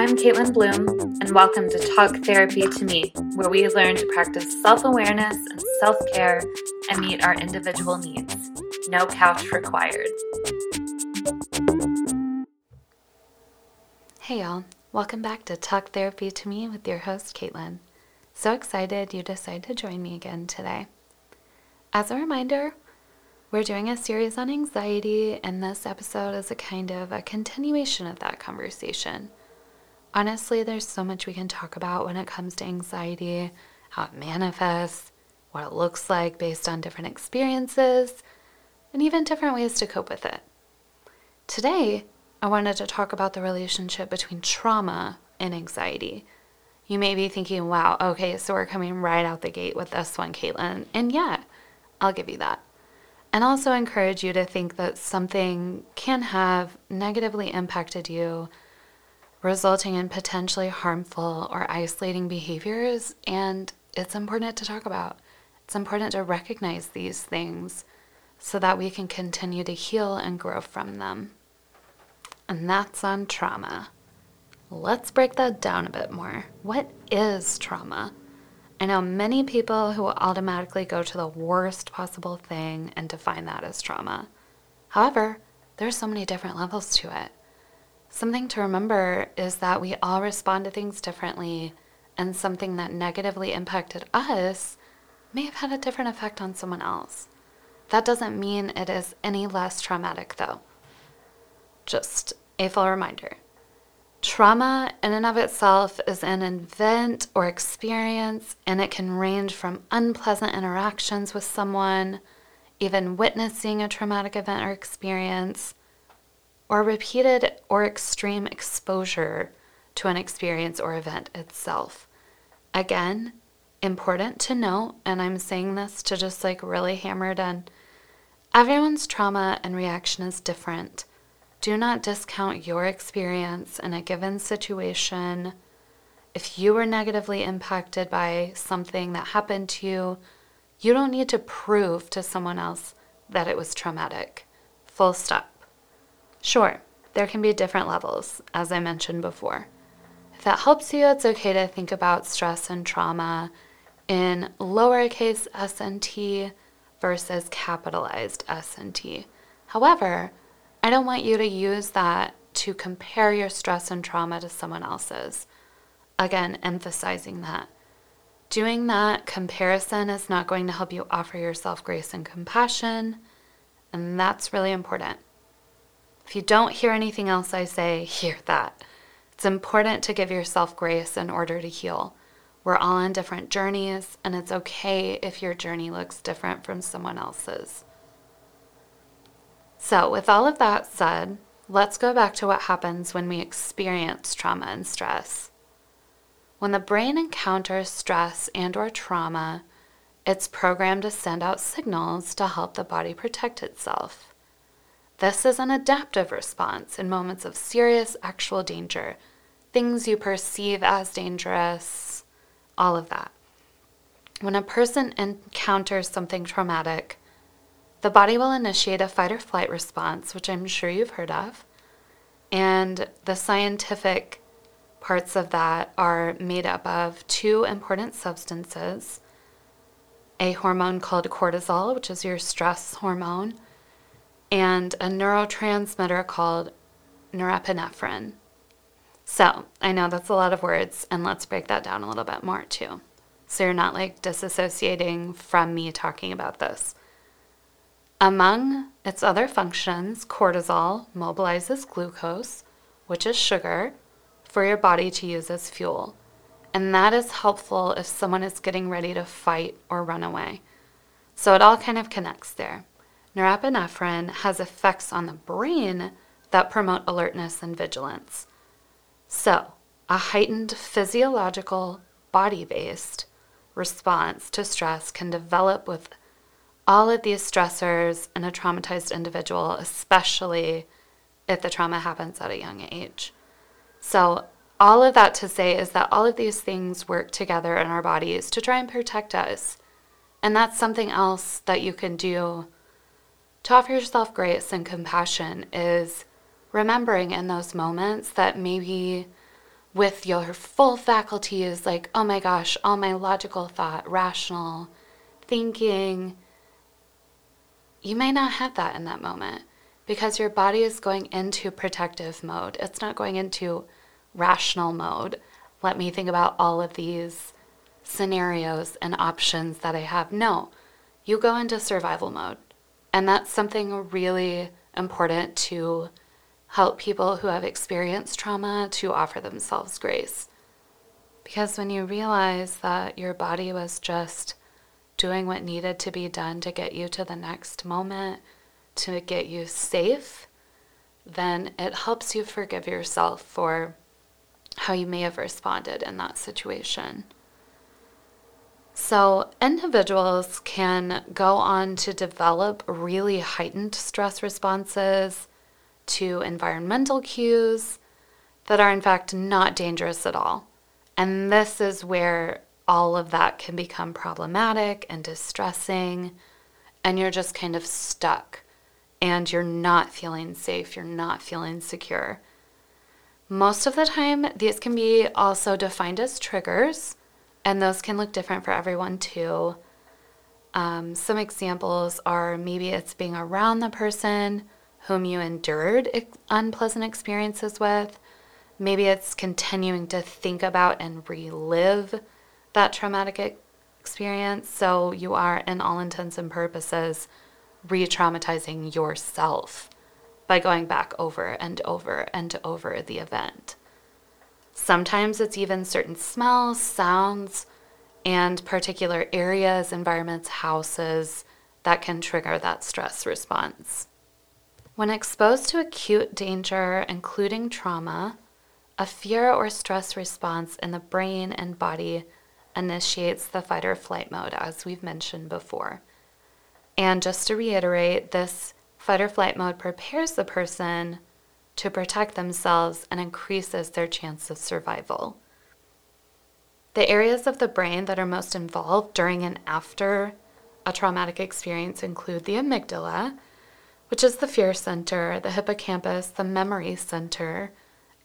I'm Caitlin Bloom, and welcome to Talk Therapy to Me, where we learn to practice self awareness and self care and meet our individual needs. No couch required. Hey, y'all. Welcome back to Talk Therapy to Me with your host, Caitlin. So excited you decided to join me again today. As a reminder, we're doing a series on anxiety, and this episode is a kind of a continuation of that conversation. Honestly, there's so much we can talk about when it comes to anxiety, how it manifests, what it looks like based on different experiences, and even different ways to cope with it. Today, I wanted to talk about the relationship between trauma and anxiety. You may be thinking, wow, okay, so we're coming right out the gate with this one, Caitlin. And yeah, I'll give you that and also encourage you to think that something can have negatively impacted you, resulting in potentially harmful or isolating behaviors. And it's important to talk about. It's important to recognize these things so that we can continue to heal and grow from them. And that's on trauma. Let's break that down a bit more. What is trauma? I know many people who automatically go to the worst possible thing and define that as trauma. However, there's so many different levels to it. Something to remember is that we all respond to things differently, and something that negatively impacted us may have had a different effect on someone else. That doesn't mean it is any less traumatic, though. Just a full reminder Trauma, in and of itself, is an event or experience, and it can range from unpleasant interactions with someone, even witnessing a traumatic event or experience, or repeated or extreme exposure to an experience or event itself. Again, important to note, and I'm saying this to just like really hammer it in everyone's trauma and reaction is different. Do not discount your experience in a given situation. If you were negatively impacted by something that happened to you, you don't need to prove to someone else that it was traumatic. Full stop. Sure, there can be different levels, as I mentioned before. If that helps you, it's okay to think about stress and trauma in lowercase s and t versus capitalized s and t. However, I don't want you to use that to compare your stress and trauma to someone else's. Again, emphasizing that. Doing that comparison is not going to help you offer yourself grace and compassion, and that's really important. If you don't hear anything else I say, hear that. It's important to give yourself grace in order to heal. We're all on different journeys, and it's okay if your journey looks different from someone else's. So, with all of that said, let's go back to what happens when we experience trauma and stress. When the brain encounters stress and or trauma, it's programmed to send out signals to help the body protect itself. This is an adaptive response in moments of serious actual danger, things you perceive as dangerous, all of that. When a person encounters something traumatic, the body will initiate a fight or flight response, which I'm sure you've heard of. And the scientific parts of that are made up of two important substances a hormone called cortisol, which is your stress hormone, and a neurotransmitter called norepinephrine. So, I know that's a lot of words, and let's break that down a little bit more too. So, you're not like disassociating from me talking about this. Among its other functions, cortisol mobilizes glucose, which is sugar, for your body to use as fuel. And that is helpful if someone is getting ready to fight or run away. So it all kind of connects there. Norepinephrine has effects on the brain that promote alertness and vigilance. So, a heightened physiological, body based response to stress can develop with all of these stressors in a traumatized individual, especially if the trauma happens at a young age. So, all of that to say is that all of these things work together in our bodies to try and protect us. And that's something else that you can do to offer yourself grace and compassion is remembering in those moments that maybe with your full faculties, like, oh my gosh, all my logical thought, rational thinking, you may not have that in that moment because your body is going into protective mode. It's not going into rational mode. Let me think about all of these scenarios and options that I have. No, you go into survival mode. And that's something really important to help people who have experienced trauma to offer themselves grace. Because when you realize that your body was just doing what needed to be done to get you to the next moment, to get you safe, then it helps you forgive yourself for how you may have responded in that situation. So, individuals can go on to develop really heightened stress responses to environmental cues that are, in fact, not dangerous at all. And this is where all of that can become problematic and distressing, and you're just kind of stuck and you're not feeling safe, you're not feeling secure. Most of the time, these can be also defined as triggers, and those can look different for everyone too. Um, some examples are maybe it's being around the person whom you endured ex- unpleasant experiences with. Maybe it's continuing to think about and relive that traumatic experience. So you are, in all intents and purposes, re traumatizing yourself by going back over and over and over the event. Sometimes it's even certain smells, sounds, and particular areas, environments, houses that can trigger that stress response. When exposed to acute danger, including trauma, a fear or stress response in the brain and body initiates the fight or flight mode, as we've mentioned before. And just to reiterate, this fight or flight mode prepares the person to protect themselves and increases their chance of survival. The areas of the brain that are most involved during and after a traumatic experience include the amygdala, which is the fear center, the hippocampus, the memory center,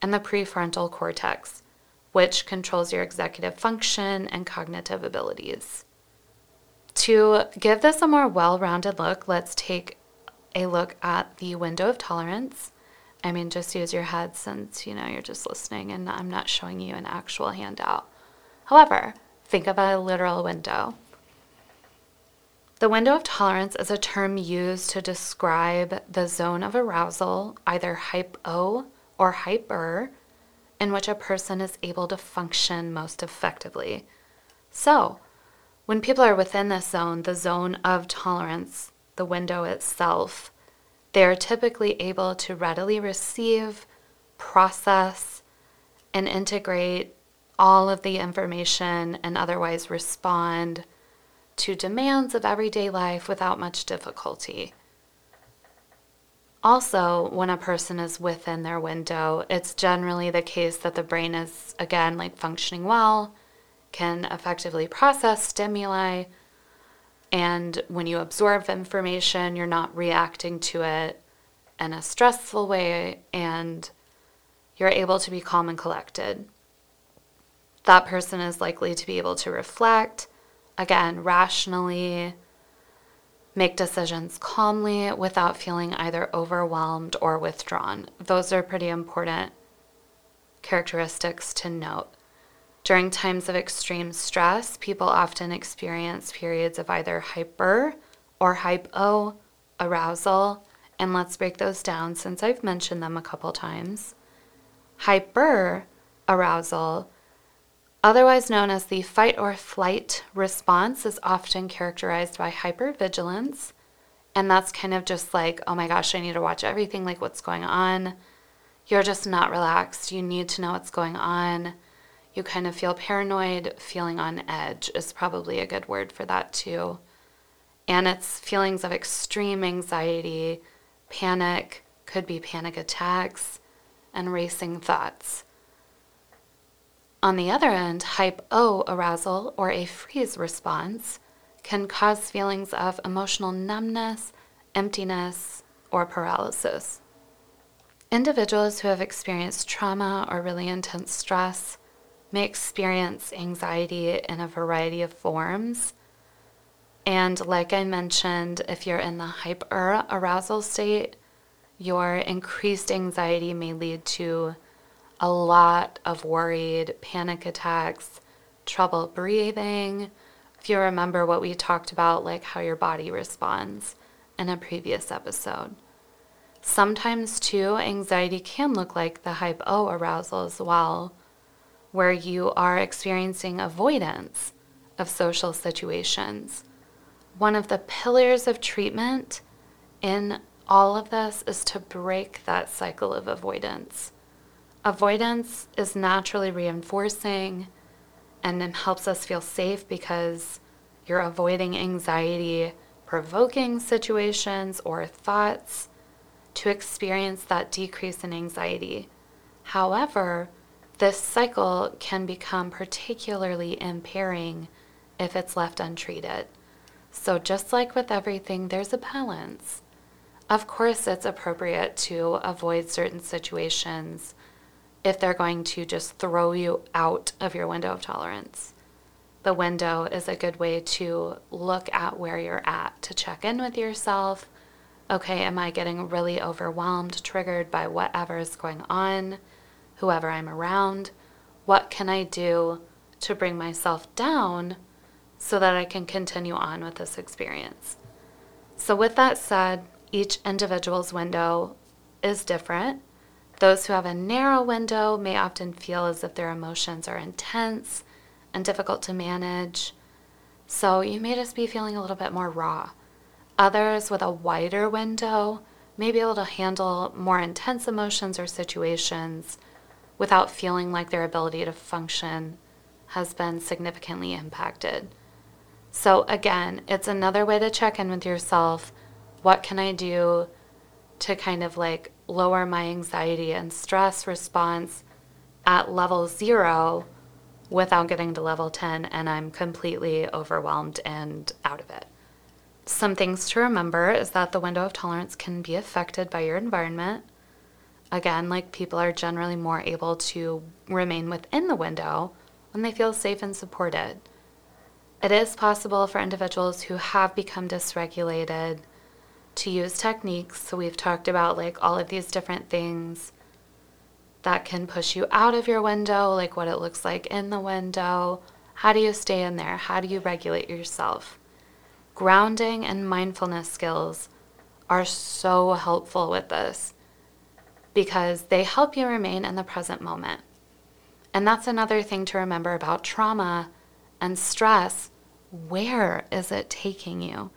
and the prefrontal cortex, which controls your executive function and cognitive abilities. To give this a more well rounded look, let's take a look at the window of tolerance. I mean, just use your head since you know you're just listening and I'm not showing you an actual handout. However, think of a literal window. The window of tolerance is a term used to describe the zone of arousal, either hypo or hyper, in which a person is able to function most effectively. So, when people are within this zone, the zone of tolerance, the window itself, they are typically able to readily receive, process, and integrate all of the information and otherwise respond to demands of everyday life without much difficulty. Also, when a person is within their window, it's generally the case that the brain is, again, like functioning well, can effectively process stimuli, and when you absorb information, you're not reacting to it in a stressful way, and you're able to be calm and collected. That person is likely to be able to reflect again, rationally make decisions calmly without feeling either overwhelmed or withdrawn. Those are pretty important characteristics to note. During times of extreme stress, people often experience periods of either hyper or hypo arousal. And let's break those down since I've mentioned them a couple times. Hyper arousal Otherwise known as the fight or flight response, is often characterized by hypervigilance. And that's kind of just like, oh my gosh, I need to watch everything, like what's going on. You're just not relaxed. You need to know what's going on. You kind of feel paranoid, feeling on edge is probably a good word for that too. And it's feelings of extreme anxiety, panic, could be panic attacks, and racing thoughts. On the other end, hypo arousal or a freeze response can cause feelings of emotional numbness, emptiness, or paralysis. Individuals who have experienced trauma or really intense stress may experience anxiety in a variety of forms. And like I mentioned, if you're in the hyper arousal state, your increased anxiety may lead to a lot of worried panic attacks, trouble breathing. If you remember what we talked about, like how your body responds in a previous episode. Sometimes, too, anxiety can look like the hypo arousal as well, where you are experiencing avoidance of social situations. One of the pillars of treatment in all of this is to break that cycle of avoidance. Avoidance is naturally reinforcing and it helps us feel safe because you're avoiding anxiety provoking situations or thoughts to experience that decrease in anxiety. However, this cycle can become particularly impairing if it's left untreated. So, just like with everything, there's a balance. Of course, it's appropriate to avoid certain situations if they're going to just throw you out of your window of tolerance. The window is a good way to look at where you're at, to check in with yourself. Okay, am I getting really overwhelmed, triggered by whatever is going on, whoever I'm around? What can I do to bring myself down so that I can continue on with this experience? So, with that said, each individual's window is different. Those who have a narrow window may often feel as if their emotions are intense and difficult to manage. So you may just be feeling a little bit more raw. Others with a wider window may be able to handle more intense emotions or situations without feeling like their ability to function has been significantly impacted. So, again, it's another way to check in with yourself what can I do to kind of like lower my anxiety and stress response at level zero without getting to level 10 and I'm completely overwhelmed and out of it. Some things to remember is that the window of tolerance can be affected by your environment. Again, like people are generally more able to remain within the window when they feel safe and supported. It is possible for individuals who have become dysregulated to use techniques. So we've talked about like all of these different things that can push you out of your window, like what it looks like in the window. How do you stay in there? How do you regulate yourself? Grounding and mindfulness skills are so helpful with this because they help you remain in the present moment. And that's another thing to remember about trauma and stress. Where is it taking you?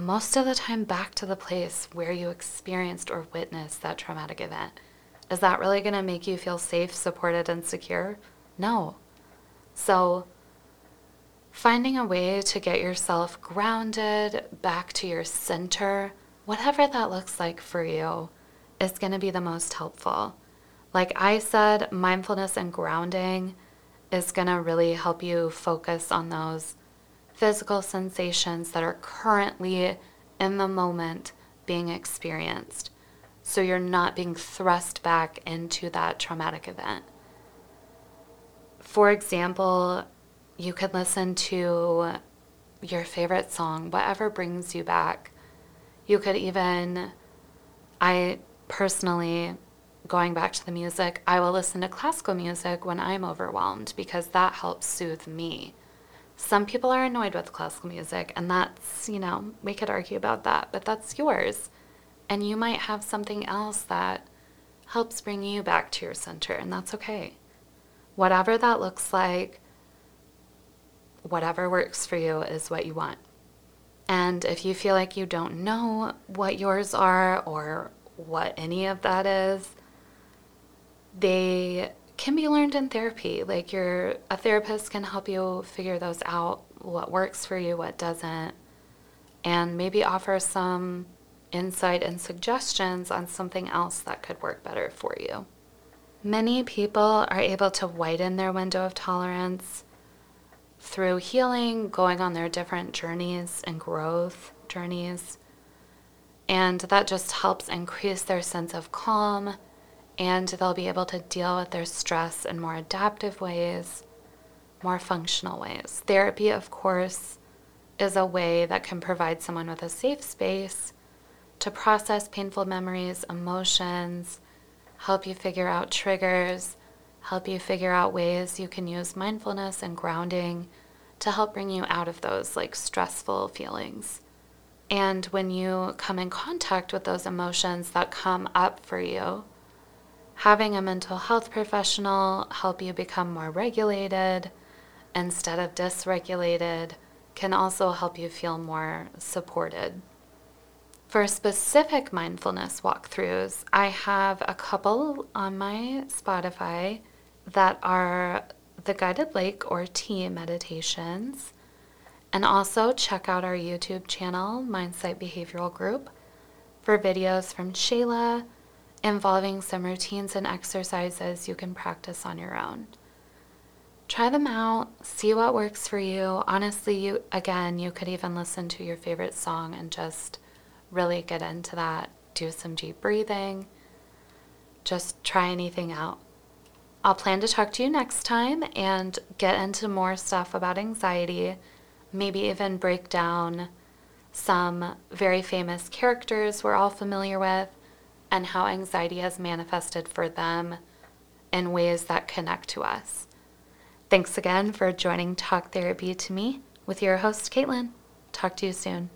most of the time back to the place where you experienced or witnessed that traumatic event. Is that really going to make you feel safe, supported, and secure? No. So, finding a way to get yourself grounded back to your center, whatever that looks like for you, is going to be the most helpful. Like I said, mindfulness and grounding is going to really help you focus on those physical sensations that are currently in the moment being experienced. So you're not being thrust back into that traumatic event. For example, you could listen to your favorite song, whatever brings you back. You could even, I personally, going back to the music, I will listen to classical music when I'm overwhelmed because that helps soothe me. Some people are annoyed with classical music, and that's, you know, we could argue about that, but that's yours. And you might have something else that helps bring you back to your center, and that's okay. Whatever that looks like, whatever works for you is what you want. And if you feel like you don't know what yours are or what any of that is, they can be learned in therapy. Like your a therapist can help you figure those out, what works for you, what doesn't, and maybe offer some insight and suggestions on something else that could work better for you. Many people are able to widen their window of tolerance through healing, going on their different journeys and growth journeys. And that just helps increase their sense of calm, and they'll be able to deal with their stress in more adaptive ways, more functional ways. Therapy, of course, is a way that can provide someone with a safe space to process painful memories, emotions, help you figure out triggers, help you figure out ways you can use mindfulness and grounding to help bring you out of those like stressful feelings. And when you come in contact with those emotions that come up for you, having a mental health professional help you become more regulated instead of dysregulated can also help you feel more supported. For specific mindfulness walkthroughs, I have a couple on my Spotify that are the guided lake or tea meditations. And also check out our YouTube channel, Mindsight Behavioral Group, for videos from Shayla involving some routines and exercises you can practice on your own. Try them out, see what works for you. Honestly, you again, you could even listen to your favorite song and just really get into that. Do some deep breathing. Just try anything out. I'll plan to talk to you next time and get into more stuff about anxiety, maybe even break down some very famous characters we're all familiar with and how anxiety has manifested for them in ways that connect to us. Thanks again for joining Talk Therapy to me with your host, Caitlin. Talk to you soon.